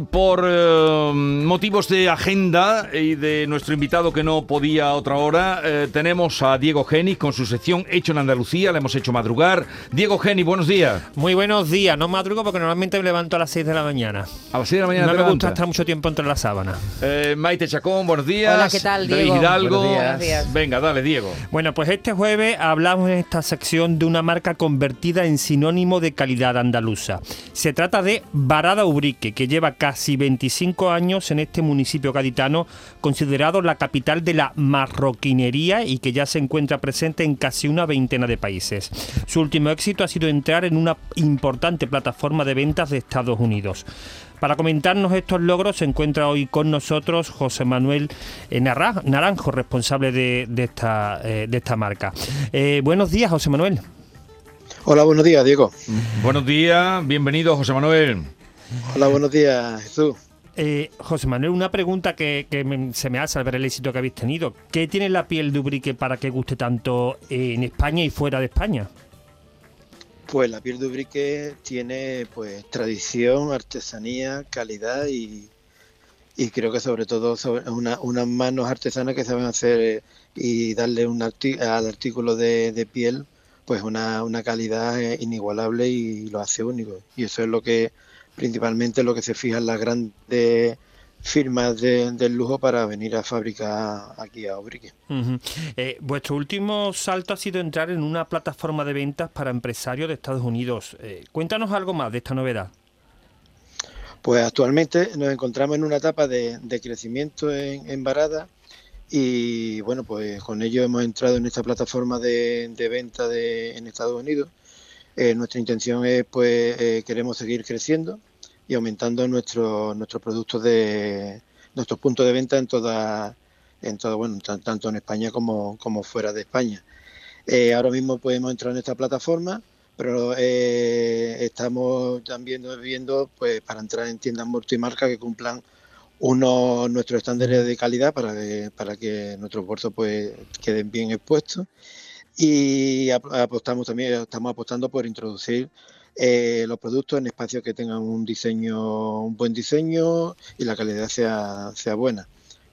Hoy, por eh, motivos de agenda y de nuestro invitado que no podía a otra hora, eh, tenemos a Diego Geni con su sección Hecho en Andalucía, le hemos hecho madrugar. Diego Geni, buenos días. Muy buenos días, no madrugo porque normalmente me levanto a las 6 de la mañana. A las 6 de la mañana No me gusta estar mucho tiempo entre las sábanas. Eh, Maite Chacón, buenos días. Hola, ¿qué tal, David Diego? Hidalgo. Buenos días. Buenos días. Venga, dale, Diego. Bueno, pues este jueves hablamos en esta sección de una marca convertida en sinónimo de calidad andaluza. Se trata de Varada Ubrique, que lleva casi 25 años en este municipio gaditano, considerado la capital de la marroquinería y que ya se encuentra presente en casi una veintena de países. Su último éxito ha sido entrar en una importante plataforma de ventas de Estados Unidos. Para comentarnos estos logros se encuentra hoy con nosotros José Manuel eh, Naranjo, responsable de, de esta, eh, de esta marca. Eh, buenos días, José Manuel. Hola, buenos días, Diego. Buenos días, bienvenido, José Manuel. Hola, buenos días, Jesús. Eh, José Manuel, una pregunta que, que me- se me hace al ver el éxito que habéis tenido. ¿Qué tiene la piel de Ubrique para que guste tanto en España y fuera de España? Pues la piel de Ubrique tiene pues tradición, artesanía, calidad y, y creo que sobre todo sobre una- unas manos artesanas que saben hacer eh, y darle un arti- al artículo de, de piel pues una, una calidad eh, inigualable y lo hace único. Y eso es lo que principalmente lo que se fijan las grandes firmas de- del lujo para venir a fabricar aquí a Ubrique. Ujú. Eh, vuestro último salto ha sido entrar en una plataforma de ventas para empresarios de Estados Unidos. Eh, cuéntanos algo más de esta novedad. Pues actualmente nos encontramos en una etapa de, de crecimiento en, en Barada y bueno, pues con ello hemos entrado en esta plataforma de, de venta de, en Estados Unidos. Eh, nuestra intención es, pues, queremos seguir creciendo y aumentando nuestros nuestros productos de nuestros puntos de venta en toda, en todo, bueno, tan- tanto en España como, como fuera de España. Eh, ahora mismo podemos entrar en esta plataforma, pero eh, estamos también viendo pues para entrar en tiendas multimarca que cumplan unos nuestros estándares de calidad para que, para que nuestros bolsos pues queden bien expuestos y ap- apostamos también estamos apostando por introducir eh, los productos en espacios que tengan un diseño un buen diseño y la calidad sea sea buena.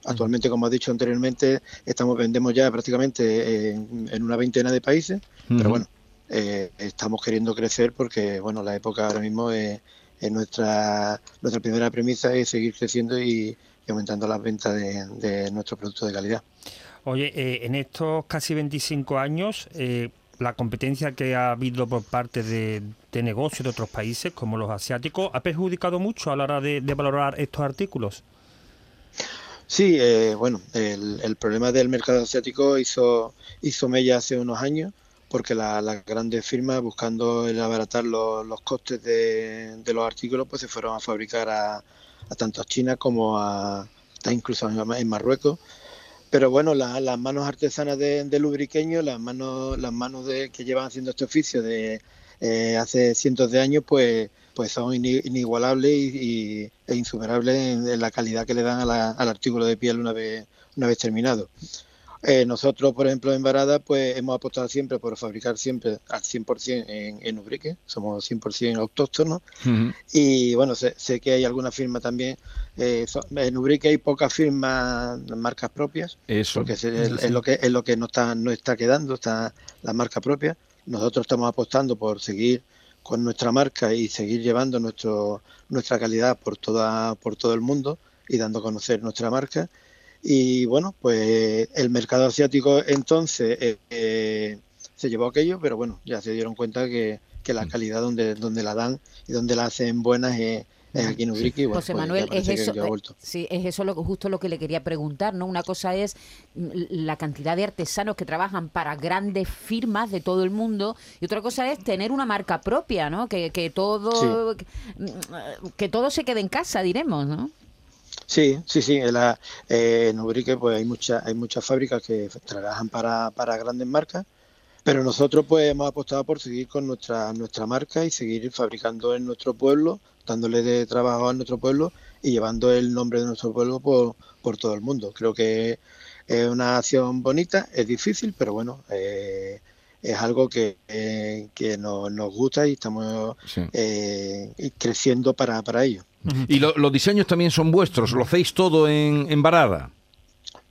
Actualmente como has dicho anteriormente estamos vendemos ya prácticamente en, en una veintena de países pero bueno eh, estamos queriendo crecer porque bueno la época ahora mismo es, es nuestra nuestra primera premisa es seguir creciendo y, y aumentando las ventas de, de nuestros productos de calidad. Oye, eh, en estos casi 25 años, eh, la competencia que ha habido por parte de, negocios de otros países, como los asiáticos, ¿ha perjudicado mucho a la hora de, valorar estos artículos? Sí, eh, bueno, el, el problema del mercado asiático hizo, hizo mella hace unos años porque la- las grandes firmas buscando el abaratar los, costes de, de los artículos pues se fueron a fabricar a, a tanto a China como a, incluso en Marruecos. Pero bueno, la- las manos artesanas de, lubriqueño, las manos, las manos de, que llevan haciendo este oficio de eh, hace cientos de años, pues, pues son ini- inigualables y- e insuperables en, en la calidad que le dan a la- al artículo de piel una vez, una vez terminado. Eh, nosotros, por ejemplo, en Varada, pues hemos apostado siempre por fabricar siempre al 100% en, en Ubrique, somos 100% autóctonos y bueno, sé, sé que hay alguna firma también, eh, en Ubrique hay pocas firmas, marcas propias, Eso. porque es, es- es lo que es lo que nos está, nos está quedando, está la marca propia. Nosotros estamos apostando por seguir con nuestra marca y seguir llevando nuestro, nuestra calidad por toda, por todo el mundo y dando a conocer nuestra marca. Y bueno, pues el mercado asiático entonces eh, eh, se llevó aquello, pero bueno, ya se dieron cuenta que, que la calidad donde, donde la dan y donde la hacen buenas es, es aquí en bueno, José pues Manuel, es eso, eh, vuelto. sí, es eso lo, justo lo que le quería preguntar, ¿no? Una cosa es mm, la cantidad de artesanos que trabajan para grandes firmas de todo el mundo y otra cosa es tener una marca propia, ¿no? Que, que todo que, mm, que todo se quede en casa, diremos, ¿no? Sí, sí, sí. En, la, eh, en Ubrique pues hay muchas hay muchas fábricas que trabajan para, para grandes marcas, pero nosotros pues hemos apostado por seguir con nuestra nuestra marca y seguir fabricando en nuestro pueblo, dándole de trabajo a nuestro pueblo y llevando el nombre de nuestro pueblo por, por todo el mundo. Creo que es una acción bonita, es difícil, pero bueno, eh, es algo que, eh, que nos, nos gusta y estamos Sí. eh, creciendo para, para ello. Y lo- los diseños también son vuestros, lo hacéis todo en, en Varada.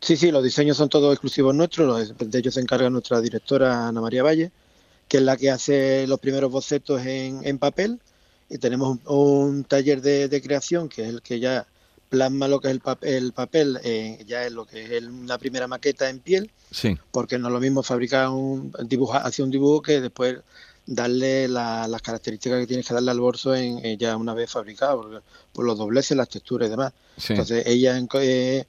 Sí, sí, los diseños son todos exclusivos nuestros, de ellos se encarga nuestra directora Ana María Valle, que es la que hace los primeros bocetos en, en papel, y tenemos un, un taller de, de creación, que es el que ya plasma lo que es el, pap- el papel, eh, ya es lo que es el- una primera maqueta en piel, Sí. porque no es lo mismo fabricar un dibujo, hacer un dibujo que después darle la- las características que tienes que darle al bolso en, eh, ya una vez fabricado, por, por los dobleces, las texturas y demás. Sí. Entonces ella eh,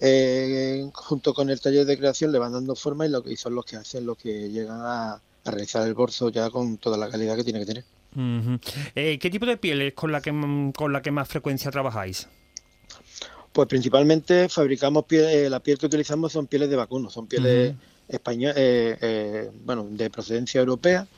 eh, junto con el taller de creación le van dando forma y, lo, que- y son los que hacen los que llegan a, a realizar el bolso ya con toda la calidad que tiene que tener. Eh, ¿Qué tipo de piel es con la que mm, con la que más frecuencia trabajáis? Pues principalmente fabricamos piel, eh, la piel que utilizamos son pieles de vacuno, son pieles españolas, bueno, de procedencia europea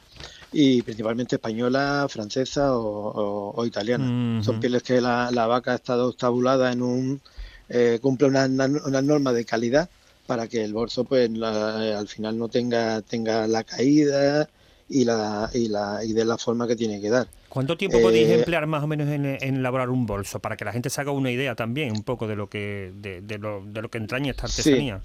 y principalmente española, francesa o, o- o italiana. Son pieles que la, la vaca ha estado tabulada en un eh, cumple una, una, una norma de calidad para que el bolso pues la- eh, al final no tenga tenga la caída y la y la y de la forma que tiene que dar. ¿Cuánto tiempo podéis Eh, emplear más o menos en, en elaborar un bolso? Para que la gente se haga una idea también, un poco de lo que de, de lo, de lo que entraña esta Sí. artesanía.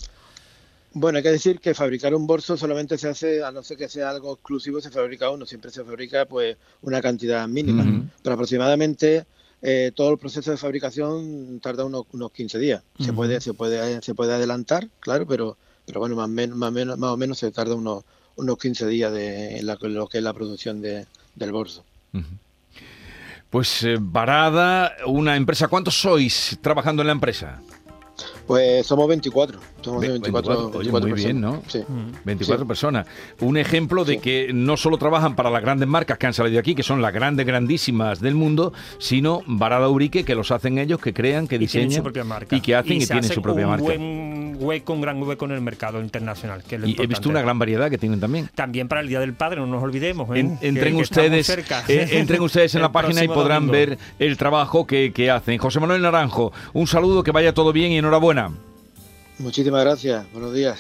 Bueno, hay que decir que fabricar un bolso solamente se hace, a no ser que sea algo exclusivo, se fabrica uno, siempre se fabrica pues una cantidad mínima, pero aproximadamente eh, todo el proceso de fabricación tarda unos, unos 15 días. Se puede se puede se puede adelantar, claro, pero pero bueno, más, men- más, menos, más o menos se tarda unos unos 15 días de la- lo que es la producción de, del bolso. Pues eh, Varada, una empresa. ¿Cuántos sois trabajando en la empresa? Pues somos 24, somos Ve- 24, 24, oye, 24 muy bien, personas. ¿no? Sí. 24 Sí. personas. Un ejemplo de Sí. que no solo trabajan para las grandes marcas que han salido aquí, que son las grandes, grandísimas del mundo, sino Varada Urique, que los hacen ellos, que crean, que Y tienen diseñan su propia marca. y que hacen y, se tienen hace su propia un marca. buen hueco, un gran hueco en el mercado internacional. Que es lo Y he visto importante. una gran variedad que tienen también. También para el Día del Padre, no nos olvidemos. ¿eh? En- Que- entren que ustedes, cerca. eh, entren ustedes en la página y podrán domingo. ver el trabajo que, que hacen. José Manuel Naranjo, un saludo, que vaya todo bien y Muchísimas gracias, buenos días.